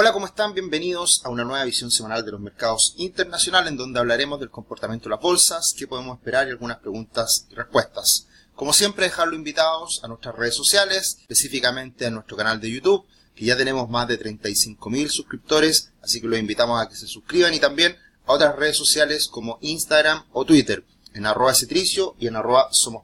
Hola, ¿cómo están? Bienvenidos a una nueva visión semanal de los mercados internacionales en donde hablaremos del comportamiento de las bolsas, qué podemos esperar y algunas preguntas y respuestas. Como siempre, dejarlo invitados a nuestras redes sociales, específicamente a nuestro canal de YouTube, que ya tenemos más de 35.000 suscriptores, así que los invitamos a que se suscriban y también a otras redes sociales como Instagram o Twitter, en arroba cetricio y en arroba somos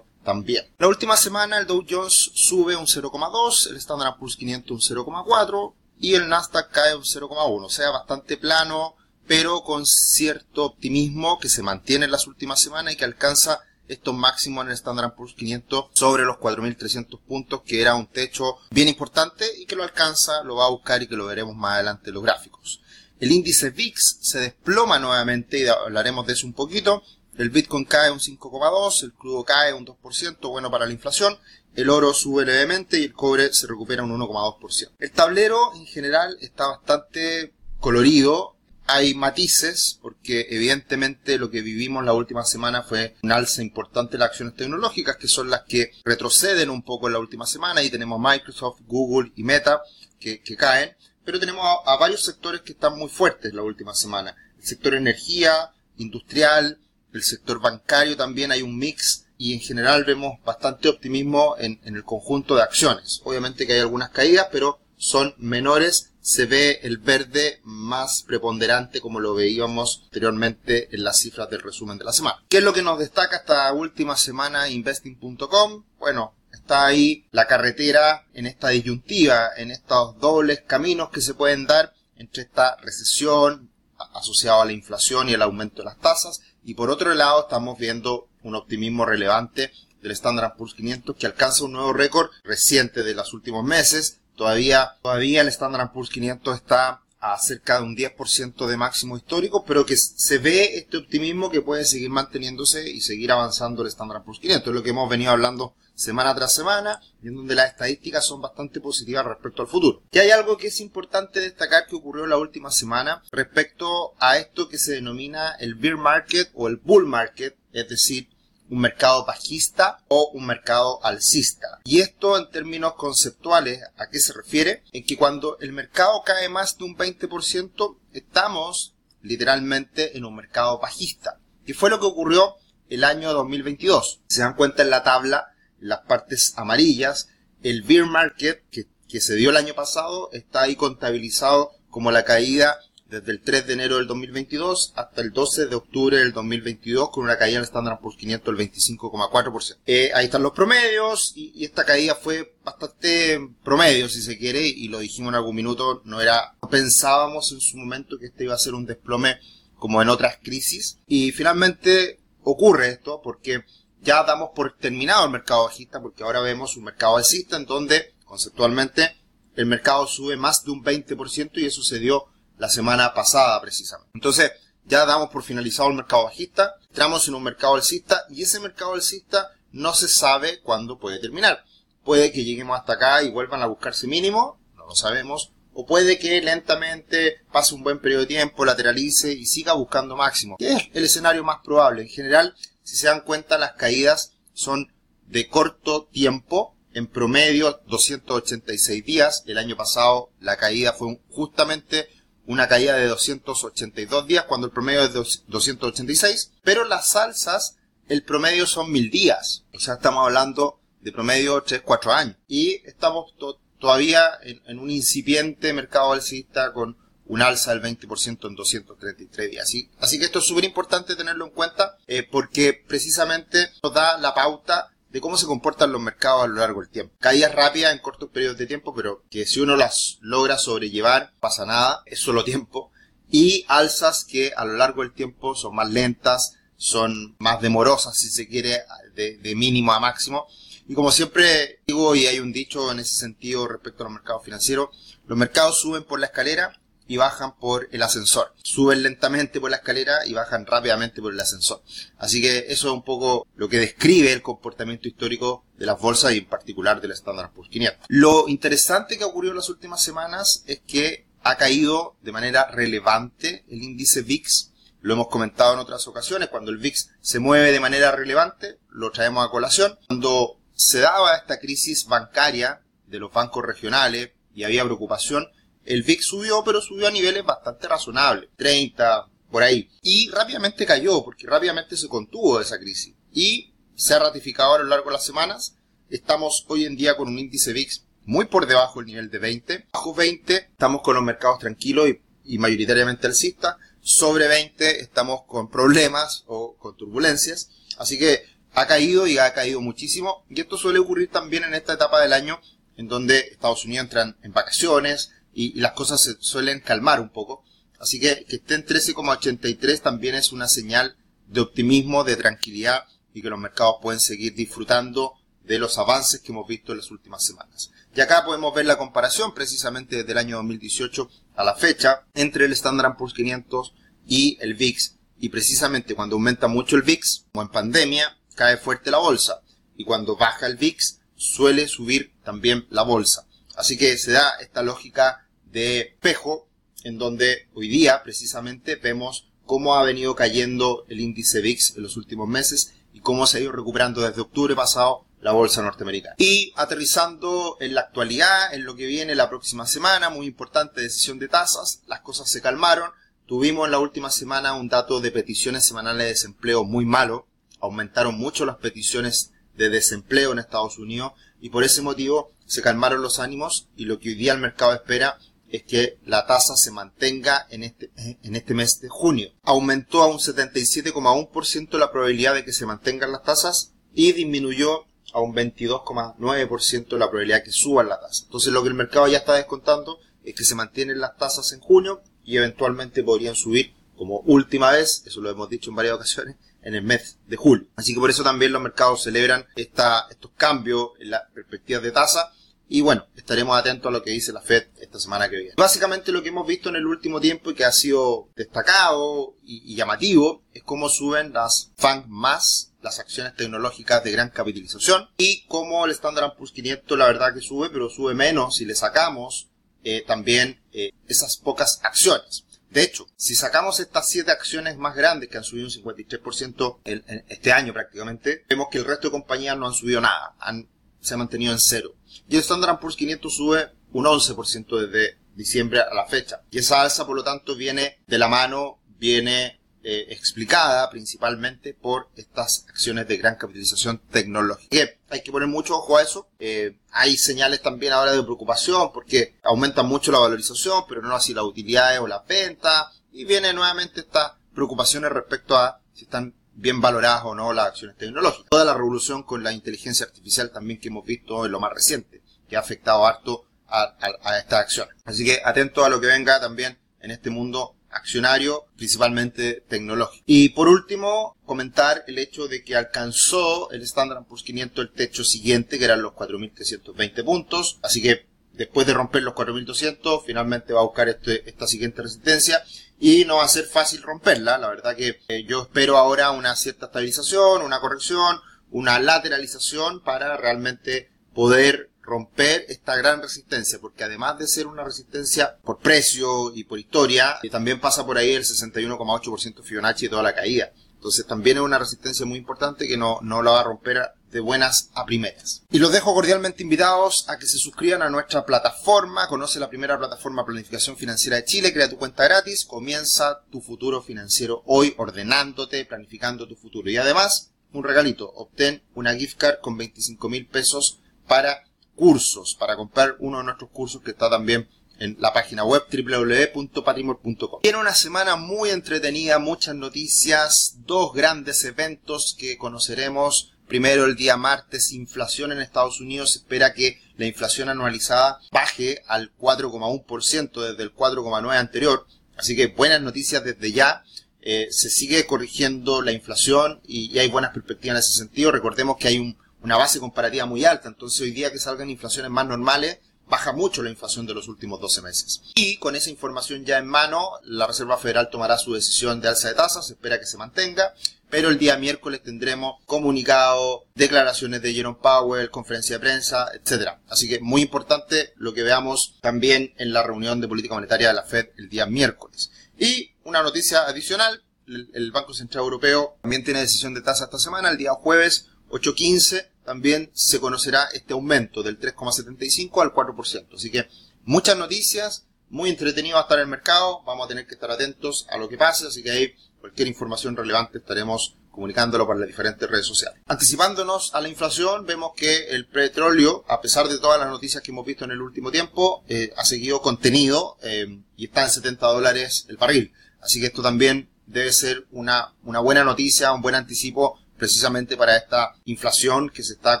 también. La última semana el Dow Jones sube un 0,2, el Standard Poor's 500 un 0,4, y el Nasdaq cae un 0,1, o sea, bastante plano, pero con cierto optimismo que se mantiene en las últimas semanas y que alcanza estos máximos en el Standard Poor's 500 sobre los 4.300 puntos, que era un techo bien importante y que lo alcanza, lo va a buscar y que lo veremos más adelante en los gráficos. El índice VIX se desploma nuevamente y hablaremos de eso un poquito. El Bitcoin cae un 5,2, el crudo cae un 2%, bueno para la inflación, el oro sube levemente y el cobre se recupera un 1,2%. El tablero en general está bastante colorido, hay matices, porque evidentemente lo que vivimos la última semana fue un alza importante de las acciones tecnológicas, que son las que retroceden un poco en la última semana, y tenemos Microsoft, Google y Meta que, caen, pero tenemos a, a varios sectores que están muy fuertes la última semana. El sector energía, industrial, el sector bancario también hay un mix y en general vemos bastante optimismo en, el conjunto de acciones. Obviamente que hay algunas caídas, pero son menores. Se ve el verde más preponderante como lo veíamos anteriormente en las cifras del resumen de la semana. ¿Qué es lo que nos destaca esta última semana investing.com? Bueno, está ahí la carretera en esta disyuntiva, en estos dobles caminos que se pueden dar entre esta recesión asociada a la inflación y el aumento de las tasas y por otro lado estamos viendo un optimismo relevante del Standard Poor's 500 que alcanza un nuevo récord reciente de los últimos meses. Todavía, todavía el Standard Poor's 500 está a cerca de un 10% de máximo histórico, pero que se ve este optimismo que puede seguir manteniéndose y seguir avanzando el Standard Poor's 500. Es lo que hemos venido hablando semana tras semana y en donde las estadísticas son bastante positivas respecto al futuro. Y hay algo que es importante destacar que ocurrió la última semana respecto a esto que se denomina el bear market o el bull market, es decir, un mercado bajista o un mercado alcista. Y esto en términos conceptuales, ¿a qué se refiere? En que cuando el mercado cae más de un 20%, estamos literalmente en un mercado bajista. ¿Qué fue lo que ocurrió el año 2022? Se dan cuenta en la tabla, las partes amarillas, el bear market que, que se dio el año pasado está ahí contabilizado como la caída desde el 3 de enero del 2022 hasta el 12 de octubre del 2022 con una caída en el Standard Poor's 500 del 25,4%. Eh, ahí están los promedios y, esta caída fue bastante promedio si se quiere y lo dijimos en algún minuto, no era, pensábamos en su momento que este iba a ser un desplome como en otras crisis y finalmente ocurre esto porque ya damos por terminado el mercado bajista porque ahora vemos un mercado alcista en donde conceptualmente el mercado sube más de un 20% y eso se dio la semana pasada precisamente. Entonces, ya damos por finalizado el mercado bajista, entramos en un mercado alcista y ese mercado alcista no se sabe cuándo puede terminar. Puede que lleguemos hasta acá y vuelvan a buscarse mínimo, no lo sabemos, o puede que lentamente pase un buen periodo de tiempo, lateralice y siga buscando máximo, que es el escenario más probable. En general, si se dan cuenta, las caídas son de corto tiempo, en promedio 286 días. El año pasado la caída fue justamente una caída de 282 días cuando el promedio es de 286, pero las salsas, el promedio son 1000 días. O sea, estamos hablando de promedio 3-4 años. Y estamos todavía en, un incipiente mercado alcista con un alza del 20% en 233 días. Así, que esto es súper importante tenerlo en cuenta eh, porque precisamente nos da la pauta de cómo se comportan los mercados a lo largo del tiempo. Caídas rápidas en cortos periodos de tiempo, pero que si uno las logra sobrellevar, pasa nada, es solo tiempo. Y alzas que a lo largo del tiempo son más lentas, son más demorosas, si se quiere, de, de mínimo a máximo. Y como siempre digo, y hay un dicho en ese sentido respecto a los mercados financieros, los mercados suben por la escalera y bajan por el ascensor. Suben lentamente por la escalera y bajan rápidamente por el ascensor. Así que eso es un poco lo que describe el comportamiento histórico de las bolsas y en particular del Standard Poor's 500. Lo interesante que ocurrió en las últimas semanas es que ha caído de manera relevante el índice VIX. Lo hemos comentado en otras ocasiones, cuando el VIX se mueve de manera relevante, lo traemos a colación. Cuando se daba esta crisis bancaria de los bancos regionales y había preocupación, el VIX subió, pero subió a niveles bastante razonables, 30, por ahí. Y rápidamente cayó, porque rápidamente se contuvo esa crisis. Y se ha ratificado a lo largo de las semanas. Estamos hoy en día con un índice VIX muy por debajo del nivel de 20. Bajo 20 estamos con los mercados tranquilos y, mayoritariamente alcistas. Sobre 20 estamos con problemas o con turbulencias. Así que ha caído y ha caído muchísimo. Y esto suele ocurrir también en esta etapa del año en donde Estados Unidos entran en vacaciones y, las cosas se suelen calmar un poco. Así que que esté en 13,83 también es una señal de optimismo, de tranquilidad y que los mercados pueden seguir disfrutando de los avances que hemos visto en las últimas semanas. Y acá podemos ver la comparación precisamente desde el año 2018 a la fecha entre el Standard Poor's 500 y el VIX. Y precisamente cuando aumenta mucho el VIX, como en pandemia, cae fuerte la bolsa. Y cuando baja el VIX, suele subir también la bolsa. Así que se da esta lógica de espejo en donde hoy día precisamente vemos cómo ha venido cayendo el índice VIX en los últimos meses y cómo se ha ido recuperando desde octubre pasado la bolsa norteamericana. Y aterrizando en la actualidad, en lo que viene la próxima semana, muy importante decisión de tasas, las cosas se calmaron, tuvimos en la última semana un dato de peticiones semanales de desempleo muy malo, aumentaron mucho las peticiones de desempleo en Estados Unidos y por ese motivo se calmaron los ánimos y lo que hoy día el mercado espera es que la tasa se mantenga en este, en este mes de junio. Aumentó a un 77,1% la probabilidad de que se mantengan las tasas y disminuyó a un 22,9% la probabilidad de que suban la tasa. Entonces lo que el mercado ya está descontando es que se mantienen las tasas en junio y eventualmente podrían subir como última vez, eso lo hemos dicho en varias ocasiones, en el mes de julio. Así que por eso también los mercados celebran esta, estos cambios en las perspectivas de tasa y bueno, estaremos atentos a lo que dice la Fed esta semana que viene. Básicamente lo que hemos visto en el último tiempo y que ha sido destacado y, llamativo es cómo suben las FANG más, las acciones tecnológicas de gran capitalización y cómo el Standard Poor's 500 la verdad que sube, pero sube menos si le sacamos eh, también eh, esas pocas acciones. De hecho, si sacamos estas siete acciones más grandes que han subido un 53% en, este año prácticamente, vemos que el resto de compañías no han subido nada, han, se ha mantenido en cero. Y el Standard Poor's 500 sube un 11% desde diciembre a la fecha. Y esa alza, por lo tanto, viene de la mano, viene eh, explicada principalmente por estas acciones de gran capitalización tecnológica. Hay que poner mucho ojo a eso. Eh, hay señales también ahora de preocupación porque aumenta mucho la valorización, pero no así las utilidades o las ventas. Y viene nuevamente estas preocupaciones respecto a si están bien valoradas o no las acciones tecnológicas. Toda la revolución con la inteligencia artificial también que hemos visto en lo más reciente, que ha afectado harto a, estas acciones. Así que atento a lo que venga también en este mundo accionario, principalmente tecnológico. Y por último, comentar el hecho de que alcanzó el Standard Poor's 500 el techo siguiente, que eran los 4.320 puntos. Así que después de romper los 4.200, finalmente va a buscar este, esta siguiente resistencia y no va a ser fácil romperla. La verdad que eh, yo espero ahora una cierta estabilización, una corrección, una lateralización para realmente poder romper esta gran resistencia, porque además de ser una resistencia por precio y por historia, y también pasa por ahí el 61,8% Fibonacci de toda la caída. Entonces también es una resistencia muy importante que no, no la va a romper de buenas a primeras. Y los dejo cordialmente invitados a que se suscriban a nuestra plataforma. Conoce la primera plataforma planificación financiera de Chile. Crea tu cuenta gratis. Comienza tu futuro financiero hoy ordenándote, planificando tu futuro. Y además, un regalito. Obtén una gift card con 25 mil pesos para cursos, para comprar uno de nuestros cursos que está también en la página web www.patrimor.com. Tiene una semana muy entretenida, muchas noticias, dos grandes eventos que conoceremos. Primero el día martes, inflación en Estados Unidos. Se espera que la inflación anualizada baje al 4,1% desde el 4,9% anterior. Así que buenas noticias desde ya. Eh, se sigue corrigiendo la inflación y, y hay buenas perspectivas en ese sentido. Recordemos que hay un una base comparativa muy alta. Entonces hoy día que salgan inflaciones más normales, baja mucho la inflación de los últimos 12 meses. Y con esa información ya en mano, la Reserva Federal tomará su decisión de alza de tasas, se espera que se mantenga, pero el día miércoles tendremos comunicado, declaraciones de Jerome Powell, conferencia de prensa, etcétera. Así que muy importante lo que veamos también en la reunión de política monetaria de la Fed el día miércoles. Y una noticia adicional, el Banco Central Europeo también tiene decisión de tasa esta semana, el día jueves 8.15 también se conocerá este aumento del 3,75 al 4%. Así que muchas noticias, muy entretenido va a estar el mercado, vamos a tener que estar atentos a lo que pase, así que ahí cualquier información relevante estaremos comunicándolo por las diferentes redes sociales. Anticipándonos a la inflación, vemos que el petróleo, a pesar de todas las noticias que hemos visto en el último tiempo, eh, ha seguido contenido eh, y está en 70 dólares el barril. Así que esto también debe ser una, una buena noticia, un buen anticipo precisamente para esta inflación que se está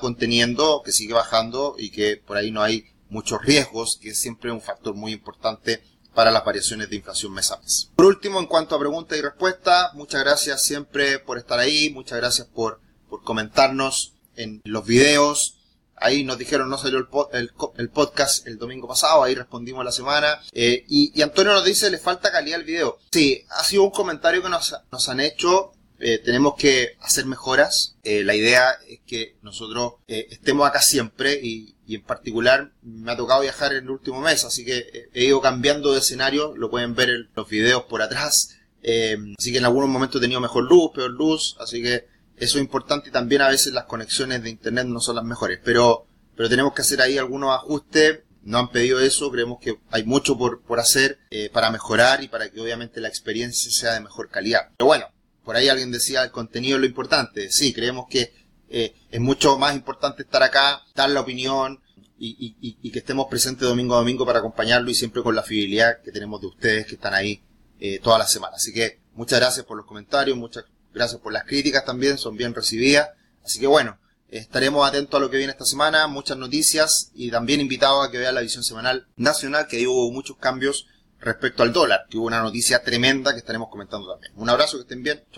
conteniendo, que sigue bajando y que por ahí no hay muchos riesgos, que es siempre un factor muy importante para las variaciones de inflación mes a mes. Por último, en cuanto a preguntas y respuestas, muchas gracias siempre por estar ahí, muchas gracias por, por comentarnos en los videos. Ahí nos dijeron no salió el, el, podcast el domingo pasado, ahí respondimos la semana. Eh, y, Antonio nos dice, le falta calidad al video. Sí, ha sido un comentario que nos, nos han hecho eh, tenemos que hacer mejoras. Eh, la idea es que nosotros eh, estemos acá siempre y, en particular me ha tocado viajar en el último mes, así que he ido cambiando de escenario, lo pueden ver en los videos por atrás. así que en algunos momentos he tenido mejor luz, peor luz, así que eso es importante y también a veces las conexiones de internet no son las mejores, pero, pero tenemos que hacer ahí algunos ajustes no han pedido eso, creemos que hay mucho por, por hacer para mejorar y para que obviamente la experiencia sea de mejor calidad. Pero bueno, por ahí alguien decía el contenido es lo importante. Sí, creemos que eh, es mucho más importante estar acá, dar la opinión y, que estemos presentes domingo a domingo para acompañarlo y siempre con la fidelidad que tenemos de ustedes que están ahí eh, toda la semana. Así que muchas gracias por los comentarios, muchas gracias por las críticas también, son bien recibidas. Así que bueno, estaremos atentos a lo que viene esta semana, muchas noticias y también invitados a que vean la visión semanal nacional, que hubo muchos cambios respecto al dólar, que hubo una noticia tremenda que estaremos comentando también. Un abrazo, que estén bien. Chau.